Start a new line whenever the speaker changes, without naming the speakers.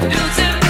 do